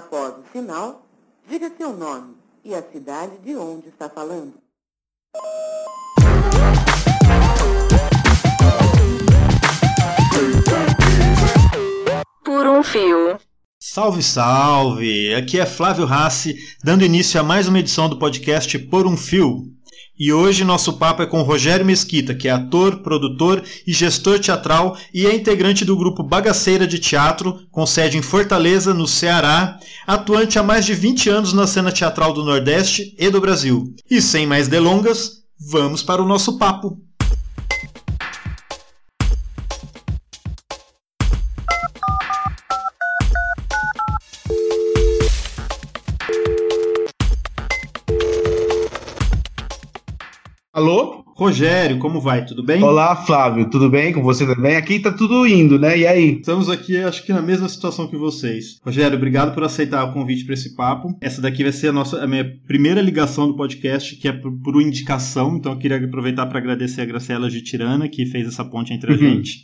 Após o sinal, diga seu nome e a cidade de onde está falando. Por um fio. Salve, salve! Aqui é Flávio Rassi, dando início a mais uma edição do podcast Por um Fio. E hoje nosso papo é com Rogério Mesquita, que é ator, produtor e gestor teatral e é integrante do grupo Bagaceira de Teatro, com sede em Fortaleza, no Ceará, atuante há mais de 20 anos na cena teatral do Nordeste e do Brasil. E sem mais delongas, vamos para o nosso papo. Rogério, como vai? Tudo bem? Olá, Flávio, tudo bem com você também? Aqui tá tudo indo, né? E aí? Estamos aqui, acho que na mesma situação que vocês. Rogério, obrigado por aceitar o convite para esse papo. Essa daqui vai ser a nossa a minha primeira ligação do podcast, que é por, por indicação. Então eu queria aproveitar para agradecer a Graciela de Tirana, que fez essa ponte entre a Uhum. gente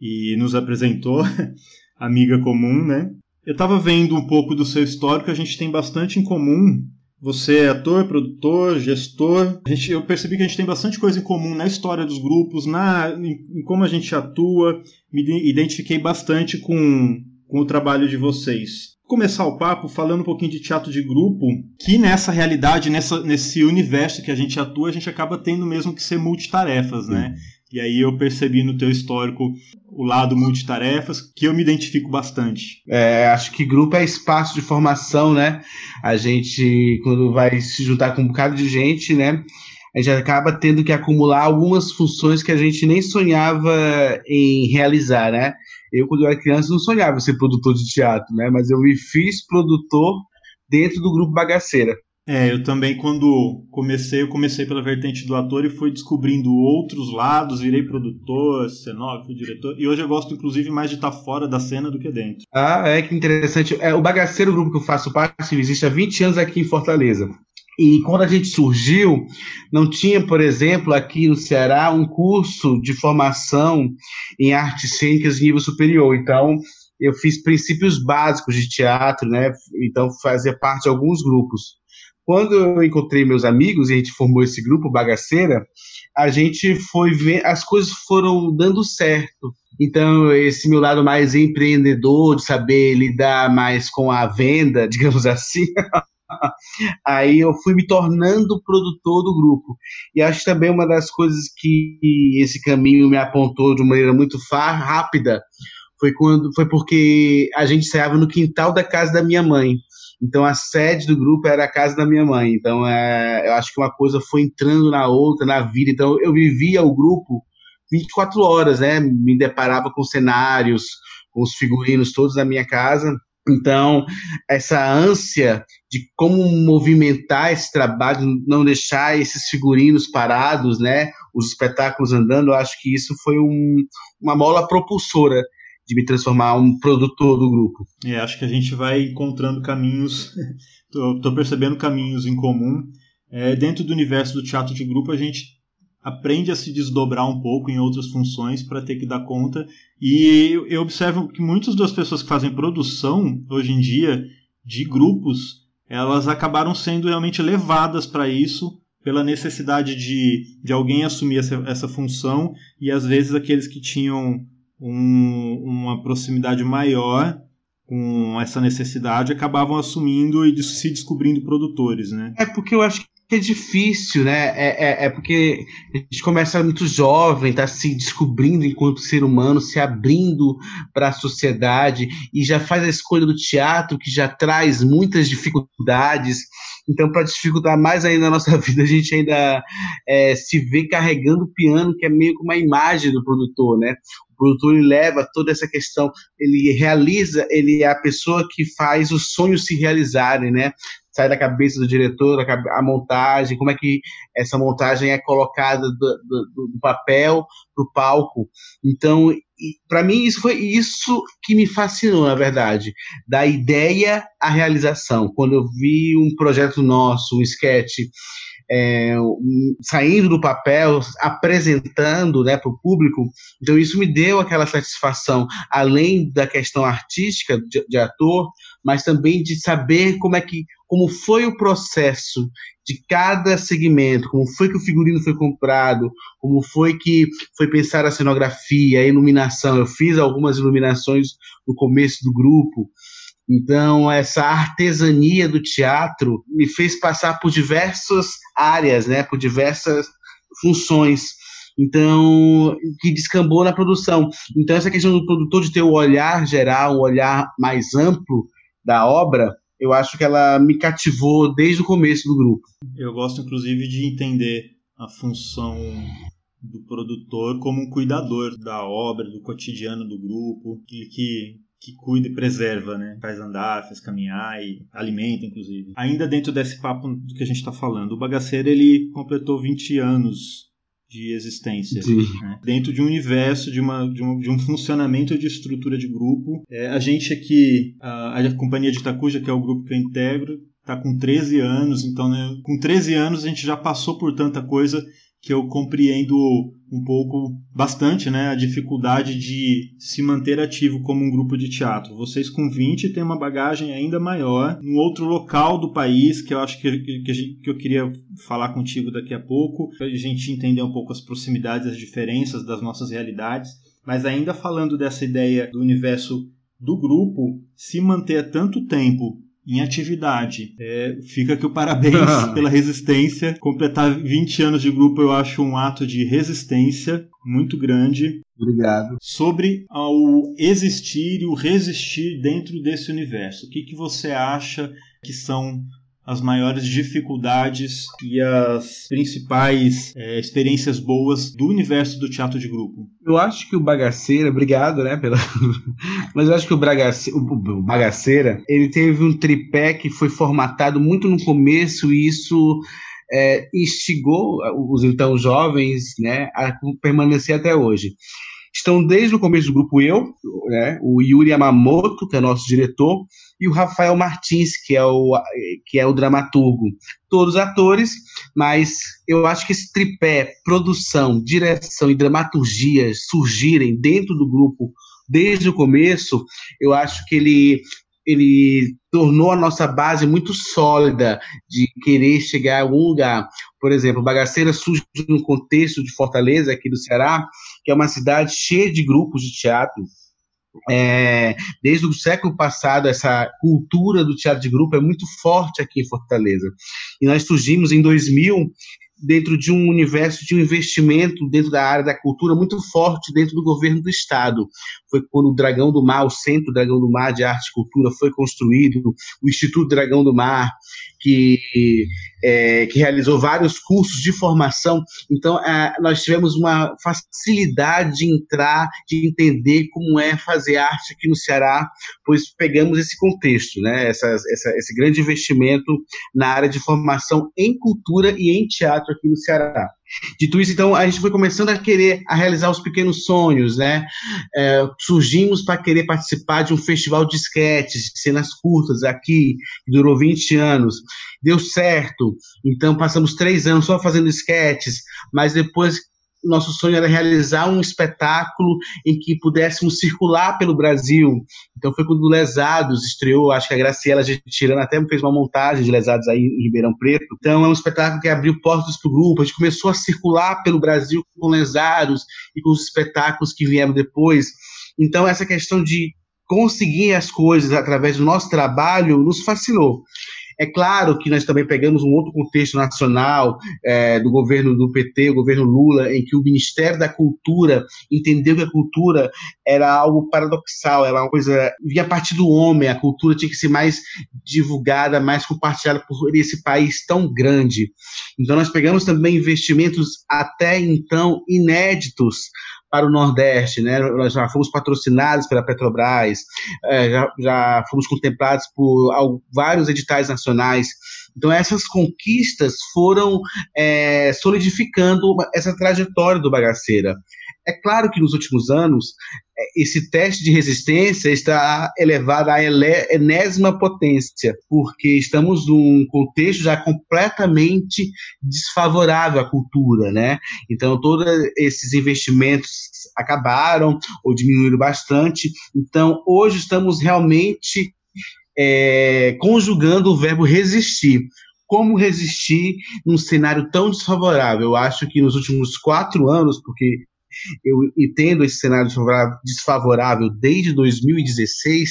e nos apresentou, amiga comum, né? Eu estava vendo um pouco do seu histórico, a gente tem bastante em comum. Você é ator, produtor, gestor. Gente, eu percebi que a gente tem bastante coisa em comum na história dos grupos, na, em, em como a gente atua. Me ide- identifiquei bastante com, com o trabalho de vocês. Começar o papo falando um pouquinho de teatro de grupo, que nessa realidade, nessa, nesse universo que a gente atua, a gente acaba tendo mesmo que ser multitarefas, né? E aí eu percebi no teu histórico o lado multitarefas, que eu me identifico bastante. É, acho que grupo é espaço de formação, né? A gente, quando vai se juntar com um bocado de gente, né? A gente acaba tendo que acumular algumas funções que a gente nem sonhava em realizar, né? Eu, quando eu era criança, não sonhava ser produtor de teatro, né? Mas eu me fiz produtor dentro do grupo Bagaceira. É, eu também, quando comecei, eu comecei pela vertente do ator e fui descobrindo outros lados, virei produtor, cenógrafo, diretor, e hoje eu gosto, inclusive, mais de estar fora da cena do que dentro. Ah, é que interessante. É, o Bagaceiro, o grupo que eu faço parte, existe há 20 anos aqui em Fortaleza. E quando a gente surgiu, não tinha, por exemplo, aqui no Ceará, um curso de formação em artes cênicas de nível superior. Então, eu fiz princípios básicos de teatro, né? Então, fazia parte de alguns grupos. Quando eu encontrei meus amigos e a gente formou esse grupo, Bagaceira, a gente foi ver, as coisas foram dando certo. Então, esse meu lado mais empreendedor, de saber lidar mais com a venda, digamos assim, aí eu fui me tornando produtor do grupo. E acho também uma das coisas que esse caminho me apontou de maneira muito rápida foi quando foi porque a gente ensaiava no quintal da casa da minha mãe. Então a sede do grupo era a casa da minha mãe. Então é, eu acho que uma coisa foi entrando na outra, na vida. Então eu vivia o grupo 24 horas, né? Me deparava com cenários, com os figurinos todos na minha casa. Então, essa ânsia de como movimentar esse trabalho, não deixar esses figurinos parados, né? Os espetáculos andando, eu acho que isso foi um, uma mola propulsora de me transformar um produtor do grupo. É, acho que a gente vai encontrando caminhos, tô, tô percebendo caminhos em comum. É, dentro do universo do teatro de grupo, a gente aprende a se desdobrar um pouco em outras funções para ter que dar conta. E eu- observo que muitas das pessoas que fazem produção hoje em dia de grupos, elas acabaram sendo realmente levadas para isso pela necessidade de, de alguém assumir essa, essa função e às vezes aqueles que tinham um- uma proximidade maior com essa necessidade acabavam assumindo e se descobrindo produtores, né? É porque eu acho que é difícil, né? É, é, é porque a gente começa muito jovem, tá se descobrindo enquanto ser humano, se abrindo para a sociedade e já faz a escolha do teatro que já traz muitas dificuldades. Então, para dificultar mais ainda a nossa vida, a gente ainda é, se vê carregando o piano, que é meio que uma imagem do produtor, né? O produtor ele leva toda essa questão, ele realiza, ele é a pessoa que faz os sonhos se realizarem, né? Sai da cabeça do diretor, a, montagem, como é que essa montagem é colocada do, do- do papel para o palco. Então, para mim, isso foi isso que me fascinou, na verdade, da ideia à realização. Quando eu vi um projeto nosso, um sketch, é, saindo do papel, apresentando né, para o público, então isso me deu aquela satisfação, além da questão artística de, de ator, mas também de saber como é que como foi o processo de cada segmento, como foi que o figurino foi comprado, como foi que foi pensar a cenografia, a iluminação. Eu fiz algumas iluminações no começo do grupo. Então, essa artesania do teatro me fez passar por diversas áreas, né, por diversas funções. Então, que descambou na produção. Então, essa questão do produtor de ter o olhar geral, o olhar mais amplo da obra, eu acho que ela me cativou desde o começo do grupo. Eu gosto, inclusive, de entender a função do produtor como um cuidador da obra, do cotidiano do grupo, que, que, que cuida e preserva, né? Faz andar, faz caminhar e alimenta, inclusive. Ainda dentro desse papo do que a gente está falando, o Bagaceiro ele completou 20 anos de existência. Né? Dentro de um universo, de, uma, de, um, de um funcionamento de estrutura de grupo. É, a gente aqui, a, a Companhia de Itacuja, que é o grupo que eu integro, está com 13 anos, então né, com 13 anos a gente já passou por tanta coisa que eu compreendo um pouco, bastante, né, a dificuldade de se manter ativo como um grupo de teatro. Vocês com 20 têm uma bagagem ainda maior, num outro local do país, que eu acho que, que, que eu queria falar contigo daqui a pouco, para a gente entender um pouco as proximidades, as diferenças das nossas realidades. Mas ainda falando dessa ideia do universo do grupo, se manter tanto tempo em atividade. É, fica aqui o parabéns pela resistência. Completar 20 anos de grupo eu acho um ato de resistência muito grande. Obrigado. Sobre o existir e o resistir dentro desse universo. O que, que você acha que são as maiores dificuldades e as principais é, experiências boas do universo do teatro de grupo? Eu acho que o Bagaceira, obrigado, né, pela... mas eu acho que o, Bragace... o Bagaceira, ele teve um tripé que foi formatado muito no começo e isso é, instigou os então jovens, né, a permanecer até hoje. Estão desde o começo do grupo eu, né, o Yuri Yamamoto, que é nosso diretor, e o Rafael Martins, que é o, que é o dramaturgo. Todos atores, mas eu acho que esse tripé, produção, direção e dramaturgia surgirem dentro do grupo desde o começo, eu acho que ele ele tornou a nossa base muito sólida de querer chegar a algum lugar. Por exemplo, Bagaceira surge no contexto de Fortaleza, aqui do Ceará, que é uma cidade cheia de grupos de teatro, é, desde o século passado, essa cultura do teatro de grupo é muito forte aqui em Fortaleza. E nós surgimos em 2000 dentro de um universo de um investimento dentro da área da cultura muito forte dentro do governo do estado. Foi quando o Dragão do Mar, o Centro Dragão do Mar de Arte e Cultura foi construído, o Instituto Dragão do Mar, que, é, que realizou vários cursos de formação. Então, é, nós tivemos uma facilidade de entrar, de entender como é fazer arte aqui no Ceará, pois pegamos esse contexto, né? Essa, esse grande investimento na área de formação em cultura e em teatro aqui no Ceará. Dito isso, então, a gente foi começando a querer a realizar os pequenos sonhos, né? É, surgimos para querer participar de um festival de esquetes, cenas curtas aqui, que durou 20 anos. Deu certo, então passamos três anos só fazendo esquetes, mas depois nosso sonho era realizar um espetáculo em que pudéssemos circular pelo Brasil. Então foi quando Lesados estreou, acho que a Graciela Tirana até fez uma montagem de Lesados aí em Ribeirão Preto. Então é um espetáculo que abriu portas para o grupo, a gente começou a circular pelo Brasil com Lesados e com os espetáculos que vieram depois. Então essa questão de conseguir as coisas através do nosso trabalho nos fascinou. É claro que nós também pegamos um outro contexto nacional é, do governo do PT, o governo Lula, em que o Ministério da Cultura entendeu que a cultura era algo paradoxal, era uma coisa vinha a partir do homem, a cultura tinha que ser mais divulgada, mais compartilhada por esse país tão grande. Então nós pegamos também investimentos até então inéditos para o Nordeste, né? Nós já fomos patrocinados pela Petrobras, é, já, já fomos contemplados por ao, vários editais nacionais. Então essas conquistas foram é, solidificando essa trajetória do Bagaceira. É claro que nos últimos anos é, esse teste de resistência está elevado à enésima potência, porque estamos num contexto já completamente desfavorável à cultura, né? Então, todos esses investimentos acabaram ou diminuíram bastante. Então, hoje estamos realmente é, conjugando o verbo resistir. Como resistir num cenário tão desfavorável? Eu acho que nos últimos quatro anos, porque eu entendo esse cenário desfavorável desde 2016,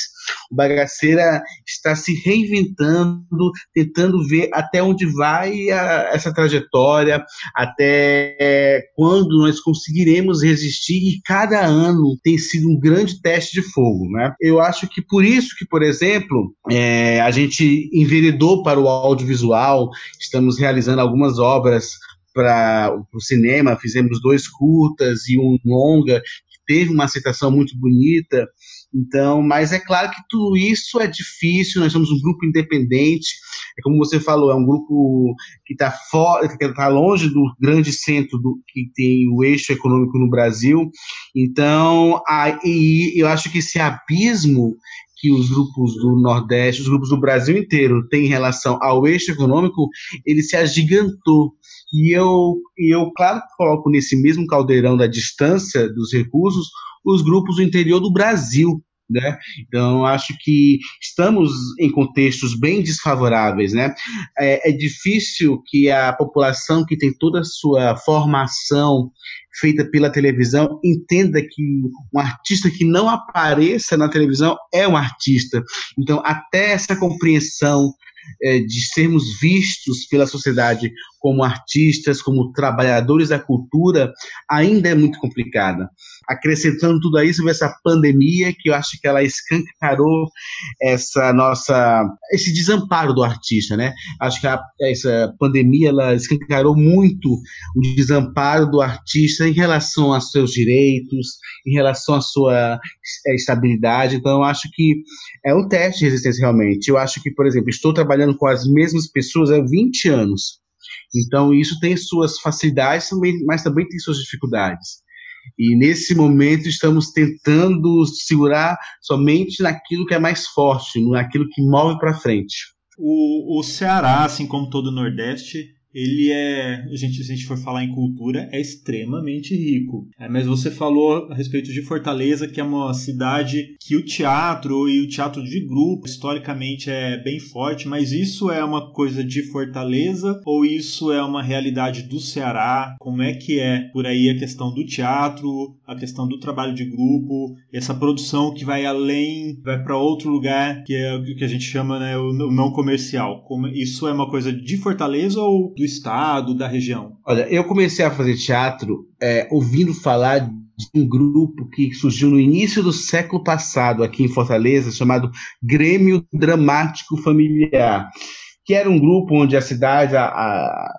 o Bagaceira está se reinventando, tentando ver até onde vai a, essa trajetória, até quando nós conseguiremos resistir, e cada ano tem sido um grande teste de fogo. Né? Eu acho que por isso que, por exemplo, é, a gente enveredou para o audiovisual, estamos realizando algumas obras para o cinema, fizemos dois curtas e um longa, que teve uma aceitação muito bonita. Então, mas é claro que tudo isso é difícil, nós somos um grupo independente, é como você falou, é um grupo que está que está longe do grande centro do, que tem o eixo econômico no Brasil. Então, aí eu acho que esse abismo que os grupos do Nordeste, os grupos do Brasil inteiro têm em relação ao eixo econômico, ele se agigantou. E eu, e eu, claro, coloco nesse mesmo caldeirão da distância dos recursos os grupos do interior do Brasil. Né? Então, acho que estamos em contextos bem desfavoráveis. Né? É, é difícil que a população que tem toda a sua formação feita pela televisão entenda que um artista que não apareça na televisão é um artista. Então, até essa compreensão é, de sermos vistos pela sociedade como artistas, como trabalhadores da cultura, ainda é muito complicada. Acrescentando tudo isso, essa pandemia que eu acho que ela escancarou essa nossa esse desamparo do artista, né? Acho que a, essa pandemia ela escancarou muito o desamparo do artista em relação aos seus direitos, em relação à sua é, estabilidade. Então, eu acho que é um teste de resistência realmente. Eu acho que, por exemplo, estou trabalhando com as mesmas pessoas há 20 anos. Então, isso tem suas facilidades, mas também tem suas dificuldades. E nesse momento estamos tentando segurar somente naquilo que é mais forte, naquilo que move para frente. O, o Ceará, assim como todo o Nordeste, ele é, a gente, se a gente for falar em cultura, é extremamente rico. É, mas você falou a respeito de Fortaleza, que é uma cidade que o teatro e o teatro de grupo historicamente é bem forte, mas isso é uma coisa de Fortaleza ou isso é uma realidade do Ceará? Como é que é por aí a questão do teatro, a questão do trabalho de grupo, essa produção que vai além, vai para outro lugar, que é o que a gente chama né, o não comercial? Como, isso é uma coisa de Fortaleza ou do estado, da região? Olha, eu comecei a fazer teatro é, ouvindo falar de um grupo que surgiu no início do século passado aqui em Fortaleza, chamado Grêmio Dramático Familiar, que era um grupo onde a cidade a, a,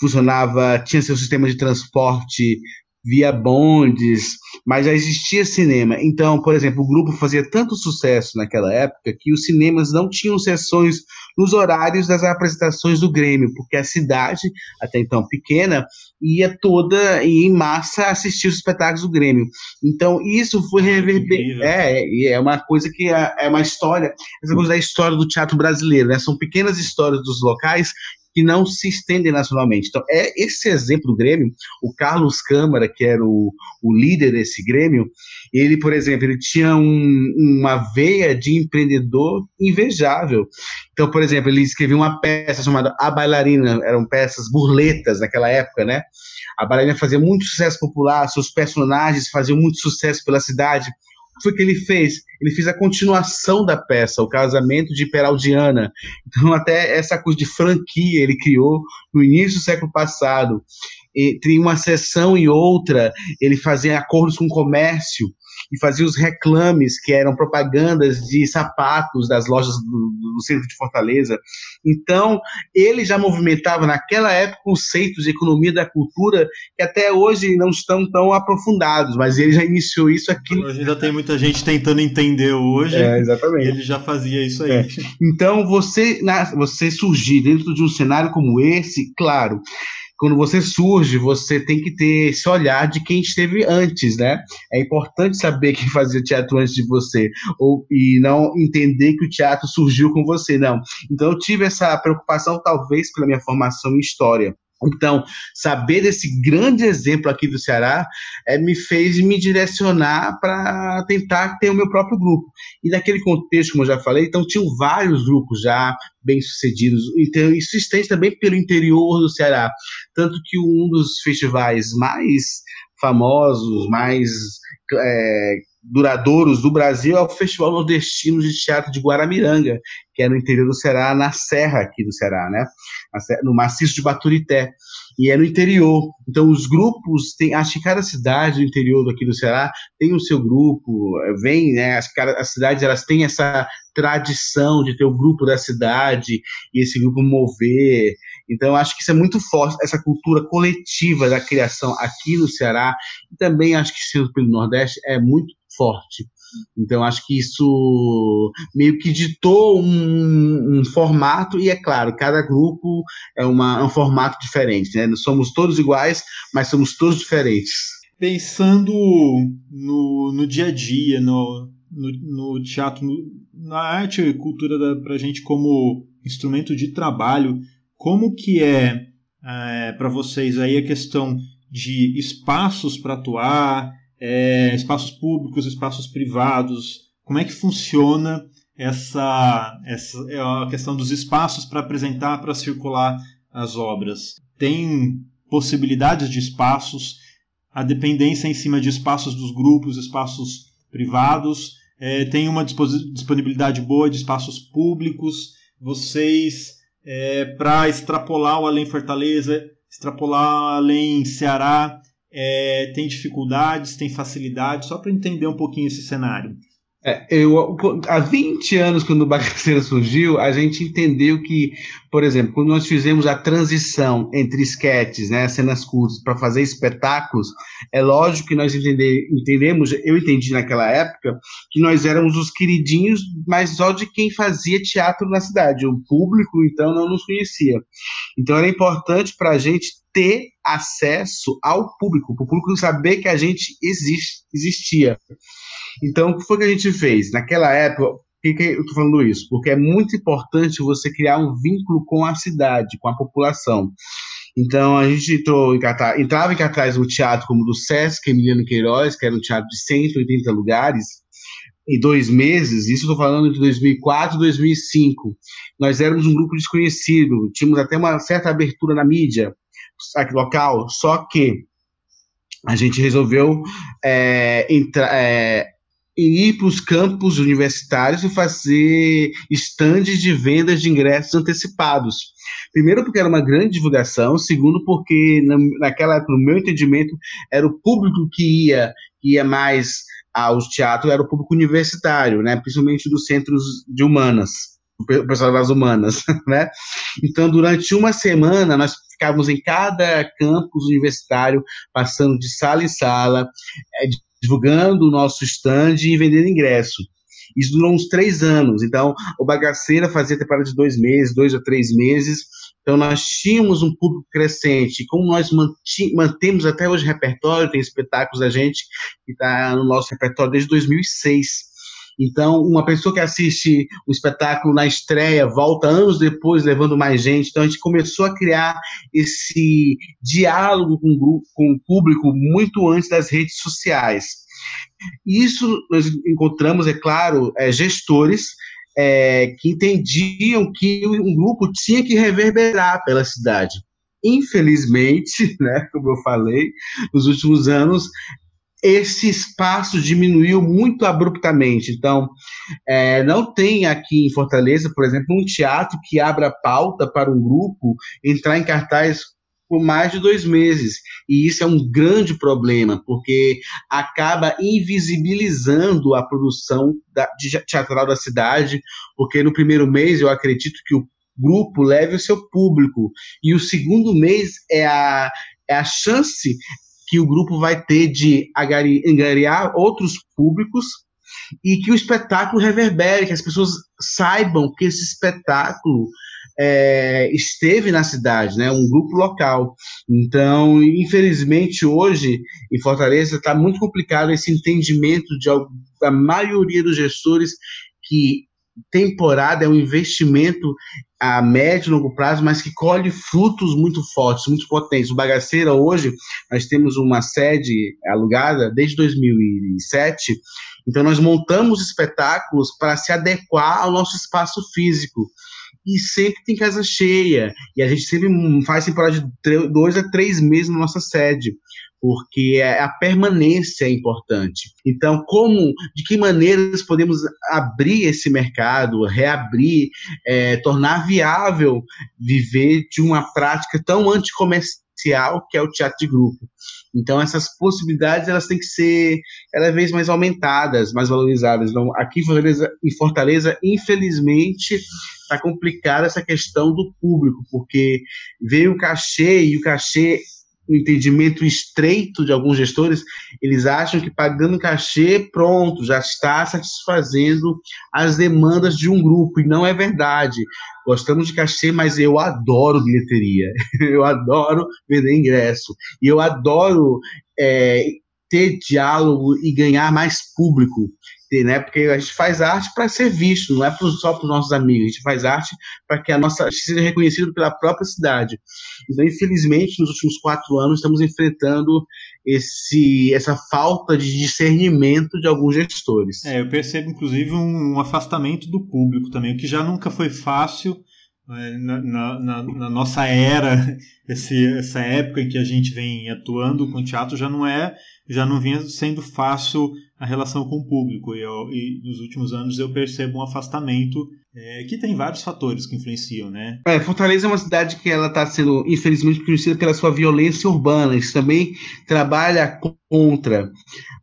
funcionava, tinha seu sistema de transporte via bondes, mas já existia cinema. Então, por exemplo, o grupo fazia tanto sucesso naquela época que os cinemas não tinham sessões nos horários das apresentações do Grêmio, porque a cidade, até então pequena, ia toda em massa assistir os espetáculos do Grêmio. Então, isso foi reverber. É, e é uma coisa que é, é uma história, essa coisa da história do teatro brasileiro, né? São pequenas histórias dos locais que não se estendem nacionalmente. Então, é esse exemplo do Grêmio, o Carlos Câmara, que era o, o líder desse Grêmio, ele, por exemplo, ele tinha um, uma veia de empreendedor invejável. Então, por exemplo, ele escreveu uma peça chamada A Bailarina, eram peças burletas naquela época, né? A bailarina fazia muito sucesso popular, seus personagens faziam muito sucesso pela cidade foi que ele fez? Ele fez a continuação da peça, o casamento de Peraldiana. Então, até essa coisa de franquia ele criou no início do século passado. Entre uma sessão e outra, ele fazia acordos com o comércio e fazia os reclames, que eram propagandas de sapatos das lojas do, do, centro de Fortaleza. Então, ele já movimentava naquela época conceitos de economia da cultura que até hoje não estão tão aprofundados, mas ele já iniciou isso aqui. Hoje ainda tem muita gente tentando entender hoje. É, exatamente. ele já fazia isso aí. É. Então, você, você surgir dentro de um cenário como esse, claro, quando você surge, você tem que ter esse olhar de quem esteve antes, né? É importante saber quem fazia teatro antes de você, ou, e não entender que o teatro surgiu com você, não. Então eu tive essa preocupação, talvez pela minha formação em história. Então, saber desse grande exemplo aqui do Ceará é, me fez me direcionar para tentar ter o meu próprio grupo. E naquele contexto, como eu já falei, então tinham vários grupos já bem-sucedidos. Então, isso estende também pelo interior do Ceará. Tanto que um dos festivais mais famosos, mais é, duradouros do Brasil é o Festival Nordestino de Teatro de Guaramiranga, que é no interior do Ceará, na serra aqui do Ceará, né? No maciço de Baturité. E é no interior. Então, os grupos, tem, acho que cada cidade do interior aqui do Ceará tem o seu grupo, vem, né? As, as cidades elas têm essa tradição de ter o grupo da cidade e esse grupo mover. Então, acho que isso é muito forte, essa cultura coletiva da criação aqui no Ceará, e também acho que sendo pelo Nordeste, é muito forte. Então, acho que isso meio que ditou um, um, formato, e é claro, cada grupo é uma, um formato diferente, né? Somos todos iguais, mas somos todos diferentes. Pensando no, no dia a dia, no, no, no teatro, no, na arte e cultura para a gente como instrumento de trabalho, como que é, é para vocês aí a questão de espaços para atuar, é, espaços públicos, espaços privados, como é que funciona essa, essa é a questão dos espaços para apresentar, para circular as obras? Tem possibilidades de espaços, a dependência em cima de espaços dos grupos, espaços privados, é, tem uma disponibilidade boa de espaços públicos, vocês, é, para extrapolar o Além Fortaleza, extrapolar Além Ceará, é, tem dificuldades, tem facilidades, só para entender um pouquinho esse cenário. É, eu, há 20 anos, quando o Bagaceira surgiu, a gente entendeu que, por exemplo, quando nós fizemos a transição entre esquetes, né, cenas curtas, para fazer espetáculos, é lógico que nós entender, entendemos, eu entendi naquela época, que nós éramos os queridinhos, mas só de quem fazia teatro na cidade. O público, então, não nos conhecia. Então, era importante para a gente ter acesso ao público, para o público saber que a gente existe, existia. Então, o que foi que a gente fez? Naquela época, por que, que eu estou falando isso? Porque é muito importante você criar um vínculo com a cidade, com a população. Então, a gente entrou em cartaz, entrava em cartaz no teatro como do Sesc Emiliano Queiroz, que era um teatro de 180 lugares, em dois meses, isso estou falando de 2004 e 2005. Nós éramos um grupo desconhecido, tínhamos até uma certa abertura na mídia local, só que a gente resolveu é, entrar, é, ir para os campos universitários e fazer estandes de vendas de ingressos antecipados. Primeiro, porque era uma grande divulgação, segundo, porque naquela no meu entendimento, era o público que ia, ia mais aos teatros, era o público universitário, né? principalmente dos centros de humanas o pessoal das humanas, né? Então, durante uma semana, nós ficávamos em cada campus universitário, passando de sala em sala, é, divulgando o nosso stand e vendendo ingresso. Isso durou uns três anos. Então, o Bagaceira fazia temporada de dois meses, dois ou três meses. Então, nós tínhamos um público crescente. Como nós mantemos até hoje repertório, tem espetáculos da gente que está no nosso repertório desde 2006. Então, uma pessoa que assiste o espetáculo na estreia volta anos depois levando mais gente. Então, a gente começou a criar esse diálogo com o, grupo, com o público muito antes das redes sociais. Isso nós encontramos, é claro, é, gestores é, que entendiam que um grupo tinha que reverberar pela cidade. Infelizmente, né, como eu falei, nos últimos anos, esse espaço diminuiu muito abruptamente. Então, é, não tem aqui em Fortaleza, por exemplo, um teatro que abra pauta para um grupo entrar em cartaz por mais de dois meses. E isso é um grande problema, porque acaba invisibilizando a produção da, teatral da cidade, porque no primeiro mês eu acredito que o grupo leve o seu público, e o segundo mês é a, é a chance que o grupo vai ter de angariar outros públicos e que o espetáculo reverbere, que as pessoas saibam que esse espetáculo é, esteve na cidade, né, um grupo local. Então, infelizmente, hoje em Fortaleza está muito complicado esse entendimento de, da maioria dos gestores que temporada é um investimento a médio e longo prazo, mas que colhe frutos muito fortes, muito potentes. O Bagaceira, hoje, nós temos uma sede alugada desde 2007, então nós montamos espetáculos para se adequar ao nosso espaço físico. E sempre tem casa cheia. E a gente sempre faz temporada de dois a três meses na nossa sede porque é, a permanência é importante. Então, como, de que maneiras podemos abrir esse mercado, reabrir, é, tornar viável viver de uma prática tão anticomercial que é o teatro de grupo? Então, essas possibilidades elas têm que ser cada vez mais aumentadas, mais valorizadas. Então, aqui em Fortaleza, em Fortaleza infelizmente, está complicada essa questão do público, porque veio o cachê e o cachê um entendimento estreito de alguns gestores, eles acham que pagando cachê, pronto, já está satisfazendo as demandas de um grupo, e não é verdade. Gostamos de cachê, mas eu adoro bilheteria, eu adoro vender ingresso, e eu adoro é, ter diálogo e ganhar mais público né? Porque a gente faz arte para ser visto, não é só para os nossos amigos, a gente faz arte para que a nossa arte seja reconhecida pela própria cidade. Então, infelizmente, nos últimos quatro anos, estamos enfrentando esse, essa falta de discernimento de alguns gestores. É, eu percebo, inclusive, um, um afastamento do público também, o que já nunca foi fácil. Né, na, na, na, nossa era, esse, essa época em que a gente vem atuando com teatro já não é, já não vinha sendo fácil a relação com o público. E, eu, e nos últimos anos eu percebo um afastamento é, que tem vários fatores que influenciam, né? É, Fortaleza é uma cidade que ela está sendo, infelizmente, conhecida pela sua violência urbana. Isso também trabalha contra.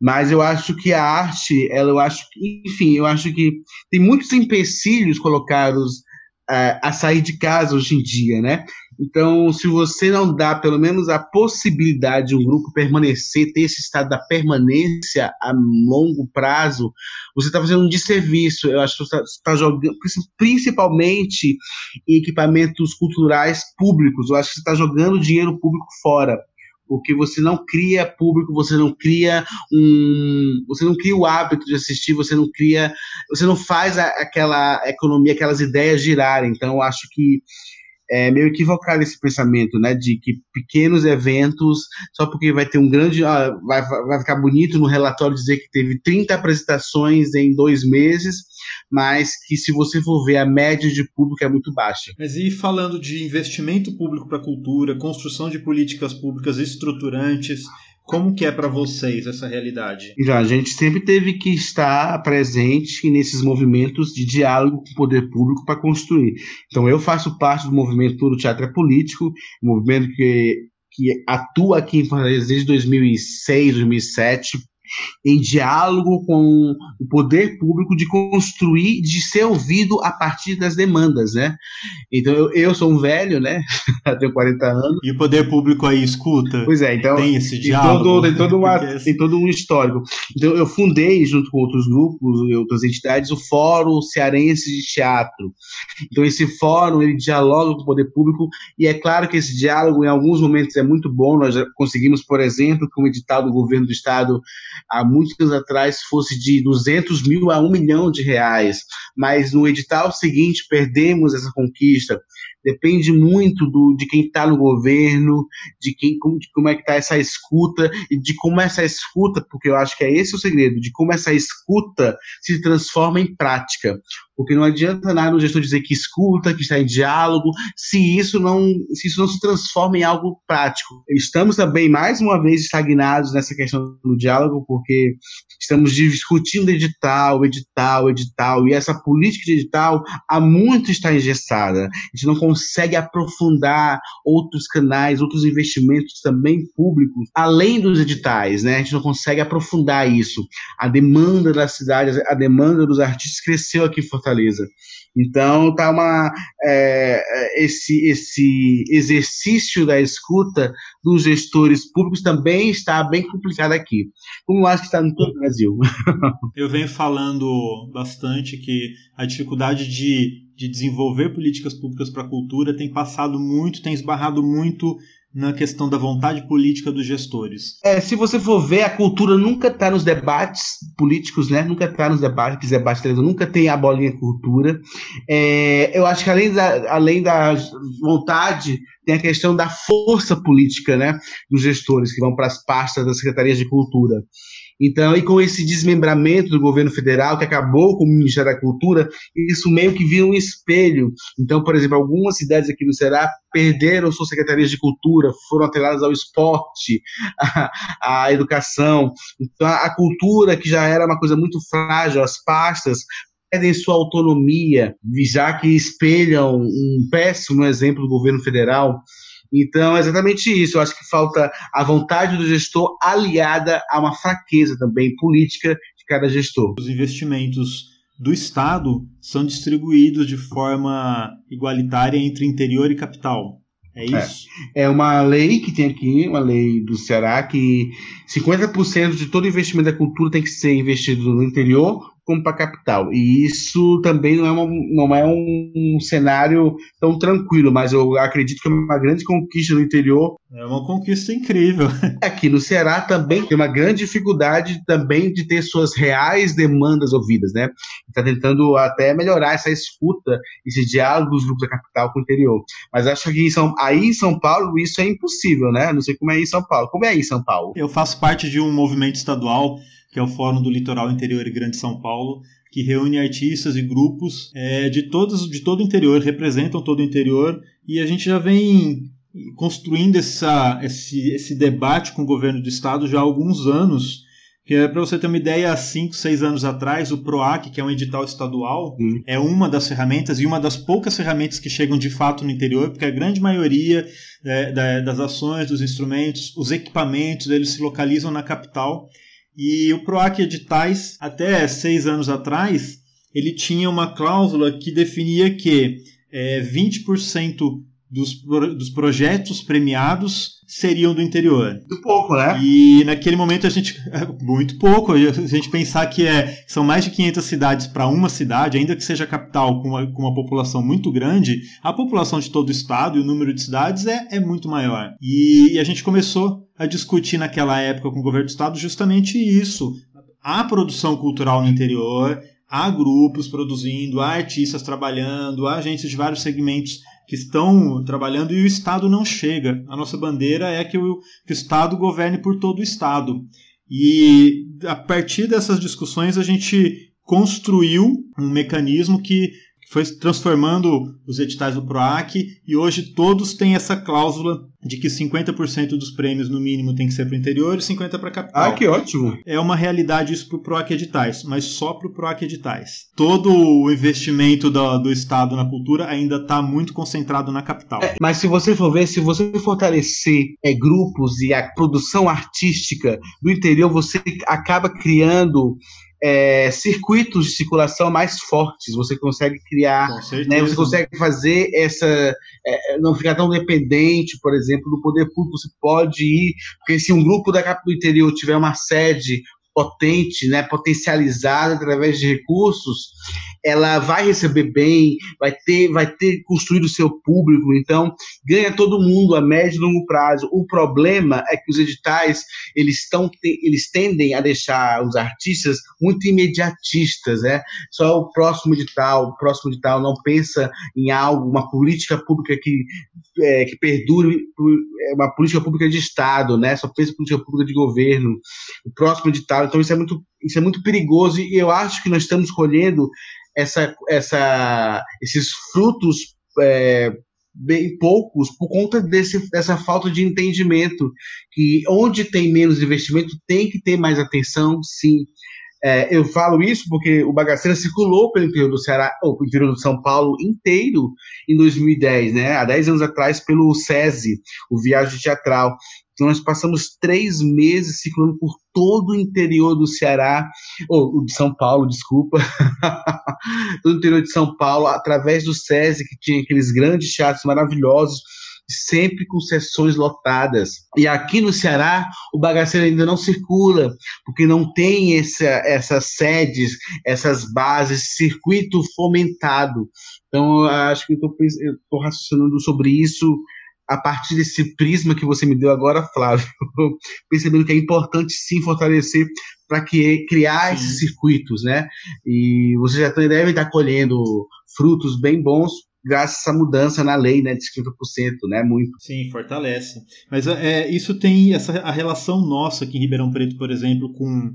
Mas eu acho que a arte, ela, eu acho, enfim, eu acho que tem muitos empecilhos colocados é, a sair de casa hoje em dia, né? Então, se você não dá pelo menos a possibilidade de um grupo permanecer, ter esse estado da permanência a longo prazo, você está fazendo um desserviço. Eu acho que você está tá jogando, principalmente em equipamentos culturais públicos, eu acho que você está jogando dinheiro público fora porque você não cria público, você não cria um, você não cria o hábito de assistir, você não cria, você não faz a, aquela economia, aquelas ideias girarem. Então, eu acho que é meio equivocado esse pensamento, né, de que pequenos eventos, só porque vai ter um grande, ah, vai, vai ficar bonito no relatório dizer que teve 30 apresentações em dois meses, mas que se você for ver a média de público é muito baixa. Mas e falando de investimento público para a cultura, construção de políticas públicas estruturantes, como que é para vocês essa realidade? Já, a gente sempre teve que estar presente nesses movimentos de diálogo com o poder público para construir. Então, eu faço parte do movimento Todo Teatro é Político, um movimento que, que atua aqui em Fortaleza desde 2006, 2007, em diálogo com o poder público de construir, de ser ouvido a partir das demandas, né? Então eu, eu sou um velho, né? tenho 40 anos. E o poder público aí escuta? Pois é, então tem esse diálogo. Todo, tem, todo uma, tem todo um histórico. Então eu fundei junto com outros grupos e outras entidades o Fórum Cearense de Teatro. Então esse fórum ele dialoga com o poder público e é claro que esse diálogo em alguns momentos é muito bom. Nós conseguimos, por exemplo, com o edital do governo do estado há muitos anos atrás fosse de 200 mil a 1 milhão de reais, mas no edital seguinte perdemos essa conquista depende muito do, de quem está no governo, de quem como, de como é que está essa escuta e de como essa escuta, porque eu acho que é esse o segredo, de como essa escuta se transforma em prática. Porque não adianta nada o gestor dizer que escuta, que está em diálogo, se isso não se isso não se transforma em algo prático. Estamos também mais uma vez estagnados nessa questão do diálogo, porque estamos discutindo edital, edital, edital, e essa política de edital há muito está engessada. A gente não consegue aprofundar outros canais, outros investimentos também públicos, além dos editais, né? A gente não consegue aprofundar isso. A demanda das cidades, a demanda dos artistas cresceu aqui em Fortaleza. Então tá uma é, é esse esse exercício da escuta dos gestores públicos também está bem complicado aqui, como acho que está no todo o Brasil. Eu venho falando bastante que a dificuldade de de desenvolver políticas públicas para a cultura tem passado muito, tem esbarrado muito na questão da vontade política dos gestores? É, se você for ver, a cultura nunca está nos debates políticos, né? Nunca está nos debates, debates nunca tem a bolinha cultura. É, eu acho que além da, além da vontade, tem a questão da força política, né? Dos gestores que vão para as pastas das secretarias de cultura. Então, e com esse desmembramento do governo federal, que acabou com o Ministério da Cultura, isso meio que vira um espelho. Então, por exemplo, algumas cidades aqui no Ceará perderam suas secretarias de cultura, foram atreladas ao esporte, à, à educação. Então, a, a cultura, que já era uma coisa muito frágil, as pastas, perdem sua autonomia, já que espelham um péssimo exemplo do governo federal. Então, é exatamente isso. Eu acho que falta a vontade do gestor aliada a uma fraqueza também política de cada gestor. Os investimentos do Estado são distribuídos de forma igualitária entre interior e capital. É, é isso? É, é uma lei que tem aqui, uma lei do Ceará, que 50% de todo investimento da cultura tem que ser investido no interior, como para a capital. E isso também não é, uma, não é um, um, cenário tão tranquilo, mas eu acredito que é uma grande conquista no interior. É uma conquista incrível. Aqui no Ceará também tem uma grande dificuldade também de ter suas reais demandas ouvidas, né? Está tentando até melhorar essa escuta, esse diálogo dos grupos da capital com o interior. Mas acho que em São, aí em São Paulo isso é impossível, né? Não sei como é em São Paulo. Como é aí em São Paulo? Eu faço parte de um movimento estadual que é o Fórum do Litoral Interior e Grande São Paulo, que reúne artistas e grupos é, de, todos, de todo o interior, representam todo o interior, e a gente já vem construindo essa, esse, esse debate com o governo do estado já há alguns anos. Que é para você ter uma ideia, há 5, 6 anos atrás, o PROAC, que é um edital estadual, hum. é uma das ferramentas e uma das poucas ferramentas que chegam de fato no interior, porque a grande maioria é, das ações, dos instrumentos, os equipamentos, eles se localizam na capital. E o PROAC Editais, até seis anos atrás, ele tinha uma cláusula que definia que é, 20% dos, dos projetos premiados seriam do interior. Muito pouco, né? E naquele momento a gente. Muito pouco. A gente pensar que é, são mais de 500 cidades para uma cidade, ainda que seja capital com uma, com uma população muito grande, a população de todo o estado e o número de cidades é, é muito maior. E, e a gente começou a discutir naquela época com o governo do estado justamente isso. A produção cultural no interior, há grupos produzindo, há artistas trabalhando, há agentes de vários segmentos que estão trabalhando e o Estado não chega. A nossa bandeira é que o, que o Estado governe por todo o Estado. E a partir dessas discussões a gente construiu um mecanismo que foi transformando os editais do PROAC e hoje todos têm essa cláusula de que 50% dos prêmios no mínimo tem que ser para o interior e 50% para a capital. Ah, que ótimo! É uma realidade isso para o PROAC Editais, mas só para o PROAC Editais. Todo o investimento do, do Estado na cultura ainda está muito concentrado na capital. É, mas se você for ver, se você fortalecer é, grupos e a produção artística do interior, você acaba criando é, circuitos de circulação mais fortes, você consegue criar, né, você consegue fazer essa, é, não ficar tão dependente, por exemplo, do poder público, você pode ir, porque se um grupo da capital do interior tiver uma sede potente, né, potencializada através de recursos, ela vai receber bem, vai ter, vai ter construído o seu público, então ganha todo mundo a médio e longo prazo. O problema é que os editais eles estão eles tendem a deixar os artistas muito imediatistas, né? Só o próximo edital, o próximo edital não pensa em algo, uma política pública que é, que perdure, é, uma política pública de Estado, né? Só pensa em política pública de governo. O próximo edital, então isso é muito isso é muito perigoso e eu acho que nós estamos colhendo essa, essa, esses frutos é, bem poucos por conta desse, dessa falta de entendimento que onde tem menos investimento tem que ter mais atenção, sim. É, eu falo isso porque o Bagaceira circulou pelo interior do Ceará, ou pelo interior do São Paulo inteiro em 2010, né? Há 10 anos atrás pelo SESI, o Viagem Teatral. Então nós passamos três meses circulando por todo o interior do Ceará, ou de São Paulo, desculpa, todo o interior de São Paulo, através do SESI, que tinha aqueles grandes teatros maravilhosos, sempre com sessões lotadas. E aqui no Ceará, o bagaceiro ainda não circula, porque não tem essa, essas sedes, essas bases, circuito fomentado. Então, acho que eu estou raciocinando sobre isso a partir desse prisma que você me deu agora, Flávio, percebendo que é importante sim fortalecer para que criar sim. esses circuitos, né? E vocês já devem estar colhendo frutos bem bons graças a essa mudança na lei, né, de 50%, né, muito. Sim, fortalece. Mas é, isso tem essa a relação nossa aqui em Ribeirão Preto, por exemplo, com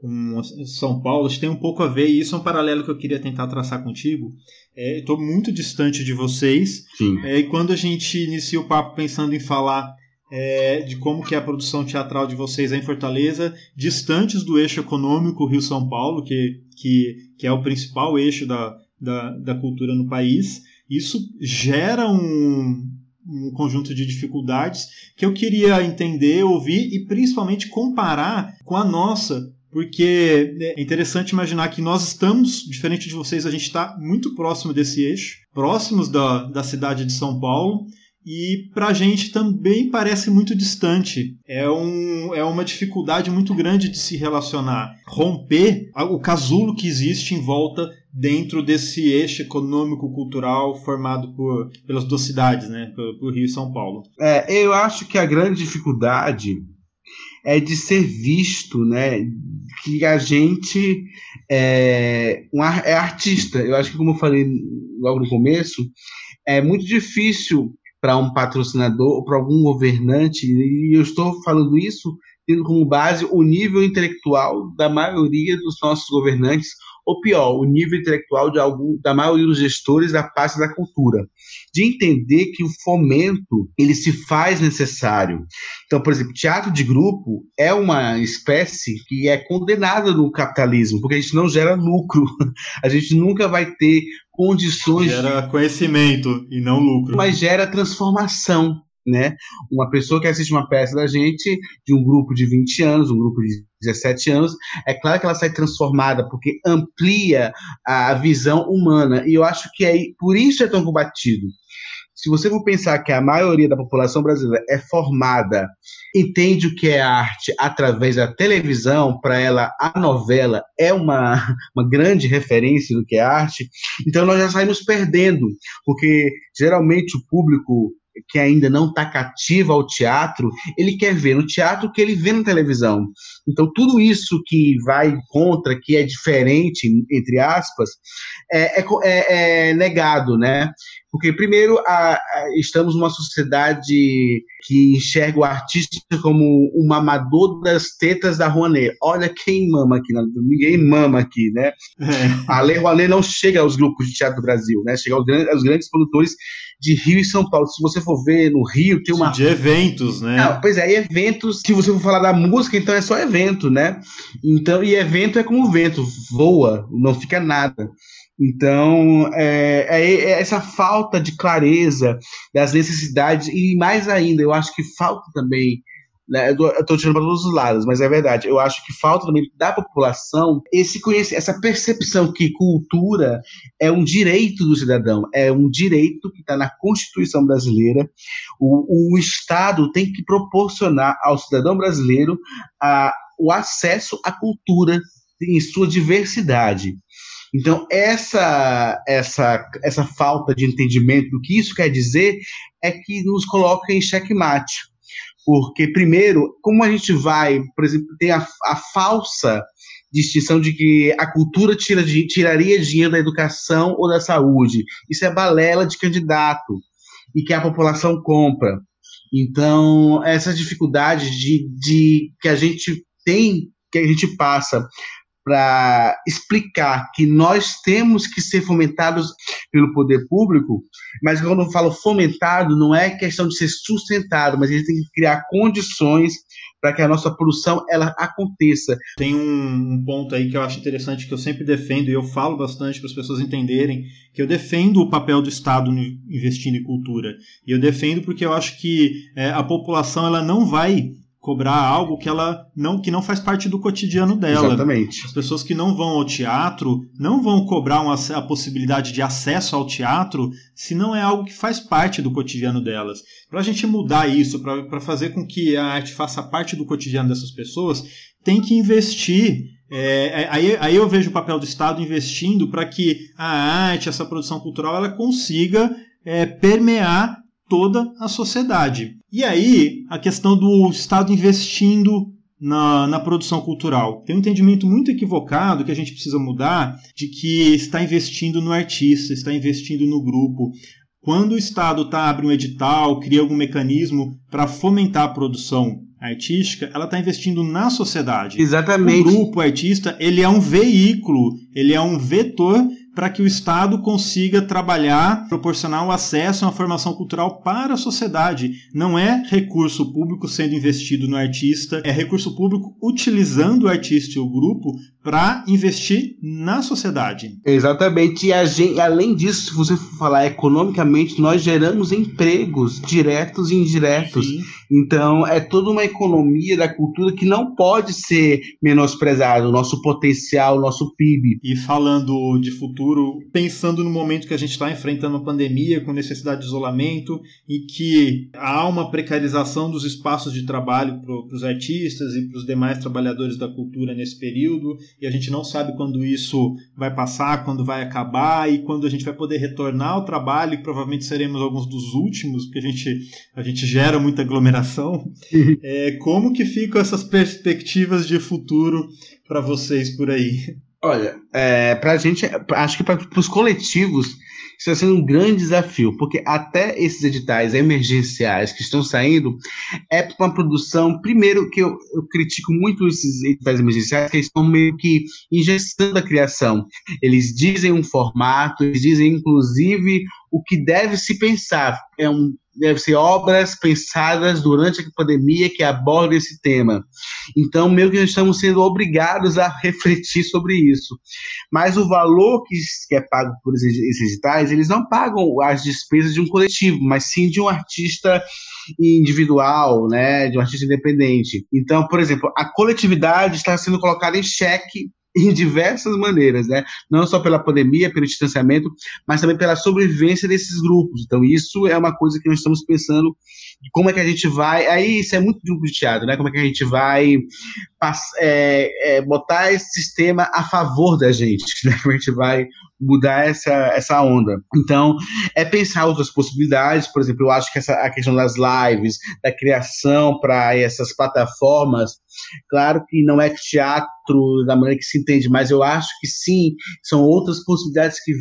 com São Paulo, tem um pouco a ver, e isso é um paralelo que eu queria tentar traçar contigo. É, Estou muito distante de vocês, é, e quando a gente inicia o papo pensando em falar é, de como que é a produção teatral de vocês em Fortaleza, distantes do eixo econômico Rio-São Paulo, que, que, que é o principal eixo da, da, da cultura no país, isso gera um, um conjunto de dificuldades que eu queria entender, ouvir e principalmente comparar com a nossa porque é interessante imaginar que nós estamos, diferente de vocês, a gente está muito próximo desse eixo, próximos da, da cidade de São Paulo, e para a gente também parece muito distante. É, um, é uma dificuldade muito grande de se relacionar. Romper o casulo que existe em volta dentro desse eixo econômico-cultural formado por, pelas duas cidades, né? por, por Rio e São Paulo. É, eu acho que a grande dificuldade é de ser visto, né? Que a gente é, um, é artista. Eu acho que, como eu falei logo no começo, é muito difícil para um patrocinador ou para algum governante, e eu estou falando isso tendo como base o nível intelectual da maioria dos nossos governantes ou pior, o nível intelectual de algum, da maioria dos gestores da parte da cultura, de entender que o fomento ele se faz necessário. Então, por exemplo, teatro de grupo é uma espécie que é condenada no capitalismo, porque a gente não gera lucro, a gente nunca vai ter condições. Gera conhecimento e não lucro. Mas gera transformação né? Uma pessoa que assiste uma peça da gente, de um grupo de 20 anos, um grupo de 17 anos, é claro que ela sai transformada, porque amplia a visão humana. E eu acho que é por isso é tão combatido. Se você for pensar que a maioria da população brasileira é formada, entende o que é arte através da televisão, para ela a novela é uma, uma grande referência do que é arte, então nós já saímos perdendo, porque geralmente o público que ainda não está cativo ao teatro, ele quer ver no teatro o que ele vê na televisão. Então, tudo isso que vai contra, que é diferente, entre aspas, é, é, é, é negado, né? Porque, primeiro, a, a, estamos numa sociedade que enxerga o artista como um mamador das tetas da Rouanet. Olha quem mama aqui, ninguém mama aqui, né? É. A Lei Rouanet não chega aos grupos de teatro do Brasil, né? Chega aos, aos grandes produtores de Rio e São Paulo. Se você for ver no Rio, tem uma. De eventos, né? Não, pois é, eventos. Se você for falar da música, então é só evento, né? Então, e evento é como vento, voa, não fica nada. Então, é, é, é, essa falta de clareza das necessidades, e mais ainda, eu acho que falta também. Né, eu estou tirando para todos os lados, mas é verdade. Eu acho que falta também da população esse conhecimento, essa percepção que cultura é um direito do cidadão, é um direito que está na Constituição brasileira. O, o Estado tem que proporcionar ao cidadão brasileiro a, o acesso à cultura em sua diversidade. Então, essa, essa, essa falta de entendimento do que isso quer dizer é que nos coloca em xeque-mate. Porque, primeiro, como a gente vai, por exemplo, tem a, a falsa distinção de que a cultura tira, tiraria dinheiro da educação ou da saúde. Isso é balela de candidato e que a população compra. Então, essas dificuldades de, de que a gente tem, que a gente passa para explicar que nós temos que ser fomentados pelo poder público, mas quando eu falo fomentado, não é questão de ser sustentado, mas a gente tem que criar condições para que a nossa produção ela aconteça. Tem um, ponto aí que eu acho interessante que eu sempre defendo e eu falo bastante para as pessoas entenderem que eu defendo o papel do Estado investindo em cultura e eu defendo porque eu acho que é, a população ela não vai cobrar algo que ela não que não faz parte do cotidiano dela. Exatamente. As pessoas que não vão ao teatro não vão cobrar uma, a possibilidade de acesso ao teatro se não é algo que faz parte do cotidiano delas. Para a gente mudar isso, para fazer com que a arte faça parte do cotidiano dessas pessoas, tem que investir. É, é aí, aí eu vejo o papel do Estado investindo para que a arte, essa produção cultural, ela consiga é, permear toda a sociedade. E aí, a questão do Estado investindo na, na, produção cultural. Tem um entendimento muito equivocado que a gente precisa mudar de que está investindo no artista, está investindo no grupo. Quando o Estado tá, abre um edital, cria algum mecanismo para fomentar a produção artística, ela está investindo na sociedade. Exatamente. O grupo artista, ele é um veículo, ele é um vetor para que o Estado consiga trabalhar, proporcionar o acesso a uma formação cultural para a sociedade. Não é recurso público sendo investido no artista, é recurso público utilizando o artista e o grupo para investir na sociedade. Exatamente. E gente, além disso, se você for falar economicamente, nós geramos empregos diretos e indiretos. Sim. Então, é toda uma economia da cultura que não pode ser menosprezada, o nosso potencial, o nosso PIB. E falando de futuro, pensando no momento que a gente está enfrentando a pandemia, com necessidade de isolamento, e que há uma precarização dos espaços de trabalho para os artistas e para os demais trabalhadores da cultura nesse período, e a gente não sabe quando isso vai passar, quando vai acabar e quando a gente vai poder retornar ao trabalho, e provavelmente seremos alguns dos últimos, porque a gente, a gente gera muita aglomeração. é, como que ficam essas perspectivas de futuro para vocês por aí? Olha, é, para a gente, acho que para os coletivos, está sendo um grande desafio, porque até esses editais emergenciais que estão saindo é uma produção, primeiro que eu, eu critico muito esses editais emergenciais, que eles estão meio que ingestando a criação. Eles dizem um formato, eles dizem inclusive o que deve se pensar. É um deve ser obras pensadas durante a pandemia que abordem esse tema. Então, meio que nós estamos sendo obrigados a refletir sobre isso. Mas o valor que, é pago por esses editais, eles não pagam as despesas de um coletivo, mas sim de um artista individual, né, de um artista independente. Então, por exemplo, a coletividade está sendo colocada em xeque em diversas maneiras, né? Não só pela pandemia, pelo distanciamento, mas também pela sobrevivência desses grupos. Então, isso é uma coisa que nós estamos pensando como é que a gente vai. Aí isso é muito grupo de teatro, né? Como é que a gente vai é, é, botar esse sistema a favor da gente, né? Como a gente vai mudar essa, essa onda. Então, é pensar outras possibilidades, por exemplo, eu acho que essa, a questão das lives, da criação para essas plataformas, claro que não é teatro da maneira que se entende, mas eu acho que sim, são outras possibilidades que,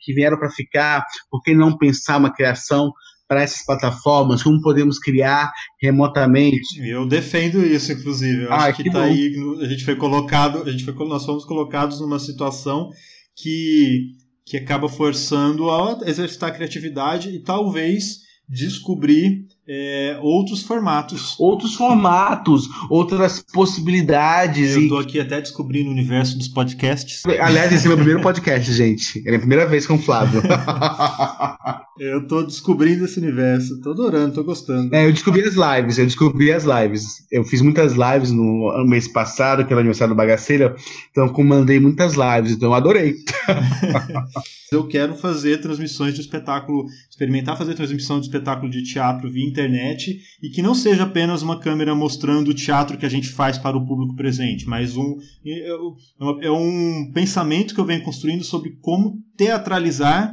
que vieram para ficar, por que não pensar uma criação para essas plataformas, como podemos criar remotamente. Eu defendo isso, inclusive. Eu ah, acho que, que tá aí, a gente foi colocado, a gente foi, nós fomos colocados numa situação que, que acaba forçando a exercitar a criatividade e talvez descobrir é, outros formatos. Outros formatos, outras possibilidades. Eu estou aqui até descobrindo o universo dos podcasts. Aliás, esse é meu primeiro podcast, gente. É a minha primeira vez com o Flávio. eu estou descobrindo esse universo. Estou adorando, estou gostando. É, eu descobri as lives, eu descobri as lives. Eu fiz muitas lives no, no mês passado, que era o aniversário do Bagaceira, então comandei muitas lives, então eu adorei. eu quero fazer transmissões de espetáculo, experimentar fazer transmissão de espetáculo de teatro via internet e que não seja apenas uma câmera mostrando o teatro que a gente faz para o público presente, mas um, é, é, é um pensamento que eu venho construindo sobre como teatralizar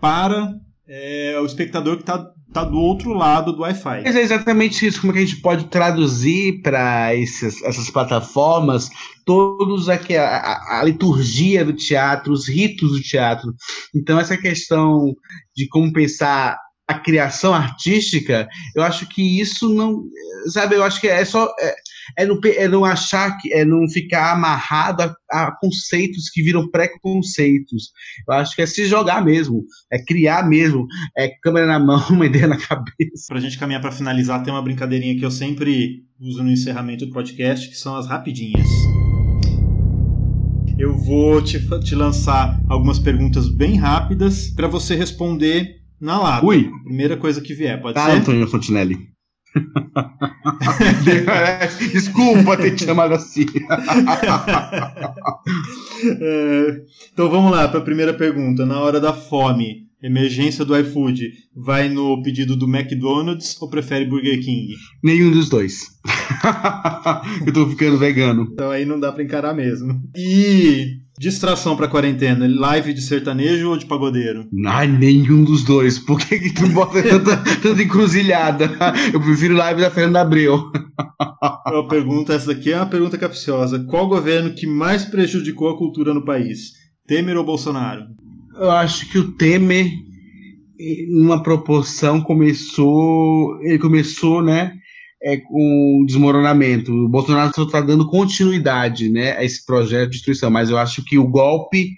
para é, o espectador que está tá do outro lado do Wi-Fi. Mas é exatamente isso, como é que a gente pode traduzir para essas plataformas todos aqui a, a, a, liturgia do teatro, os ritos do teatro. Então essa questão de como pensar a criação artística, eu acho que isso não, sabe, eu acho que é só é, é, não, é não achar que é não ficar amarrado a, a conceitos que viram preconceitos. Eu acho que é se jogar mesmo, é criar mesmo, é câmera na mão, uma ideia na cabeça. Pra gente caminhar para finalizar, tem uma brincadeirinha que eu sempre uso no encerramento do podcast, que são as rapidinhas. Eu vou te, te lançar algumas perguntas bem rápidas para você responder na lata. Ui. Primeira coisa que vier, pode tá, ser? Antônio Fontinelli. Desculpa ter te chamado assim. é, então vamos lá para a primeira pergunta. Na hora da fome, emergência do iFood, vai no pedido do McDonald's ou prefere Burger King? Nenhum dos dois. Eu tô ficando vegano. Então aí não dá para encarar mesmo. E Distração pra quarentena, live de sertanejo ou de pagodeiro? Ai, nenhum dos dois. Por que, que tu bota tanta, tanta encruzilhada? Eu prefiro live da Fernanda Abreu. A pergunta, essa daqui é uma pergunta capciosa. Qual governo que mais prejudicou a cultura no país? Temer ou Bolsonaro? Eu acho que o Temer, numa proporção, começou. Ele começou, né? É, com desmoronamento. O Bolsonaro só está dando continuidade né, a esse projeto de destruição, mas eu acho que o golpe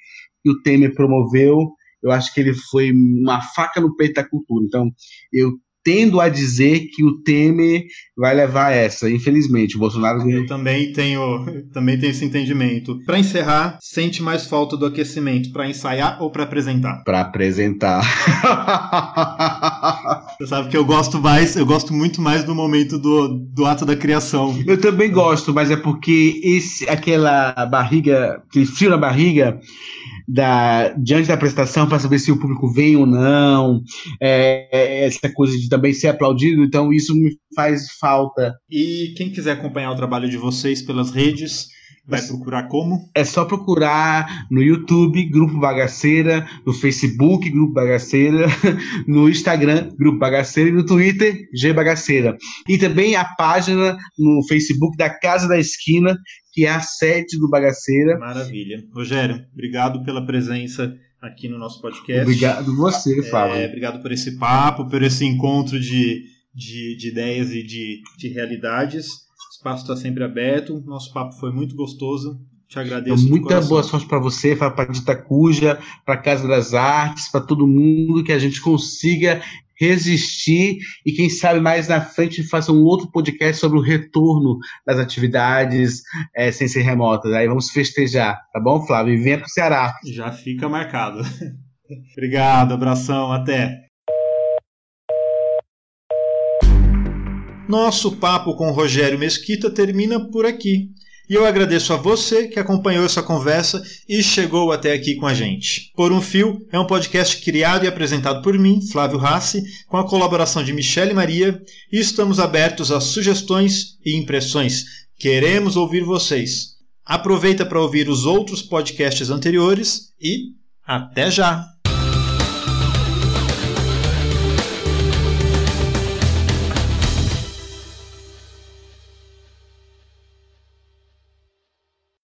que o Temer promoveu, eu acho que ele foi uma faca no peito da cultura. Então, eu tendo a dizer que o Temer vai levar essa, infelizmente. O Bolsonaro. Eu também tenho, também tenho esse entendimento. Para encerrar, sente mais falta do aquecimento para ensaiar ou para apresentar? Para apresentar. Você sabe que eu gosto mais, eu gosto muito mais do momento do, do ato da criação. Eu também gosto, mas é porque esse, aquela barriga, aquele frio na barriga da, diante da apresentação para saber se o público vem ou não, é, é, essa coisa de também ser aplaudido, então isso me faz falta. E quem quiser acompanhar o trabalho de vocês pelas redes, Vai procurar como? É só procurar no YouTube, Grupo Bagaceira, no Facebook, Grupo Bagaceira, no Instagram, Grupo Bagaceira e no Twitter, G Bagaceira. E também a página no Facebook da Casa da Esquina, que é a sede do Bagaceira. Maravilha. Rogério, obrigado pela presença aqui no nosso podcast. Obrigado você, Fábio. É, obrigado por esse papo, por esse encontro de, de, de ideias e de, de realidades espaço está sempre aberto. Nosso papo foi muito gostoso. Te agradeço. Então, muita boa sorte para você, para a Ditacuja, para a Casa das Artes, para todo mundo, que a gente consiga resistir e quem sabe mais na frente faça um outro podcast sobre o retorno das atividades é, sem ser remotas. Aí vamos festejar, tá bom, Flávio? E venha para o Ceará. Já fica marcado. Obrigado, abração, até. Nosso papo com Rogério Mesquita termina por aqui. E eu agradeço a você que acompanhou essa conversa e chegou até aqui com a gente. Por um Fio é um podcast criado e apresentado por mim, Flávio Rassi, com a colaboração de Michele Maria, e estamos abertos a sugestões e impressões. Queremos ouvir vocês. Aproveita para ouvir os outros podcasts anteriores e até já!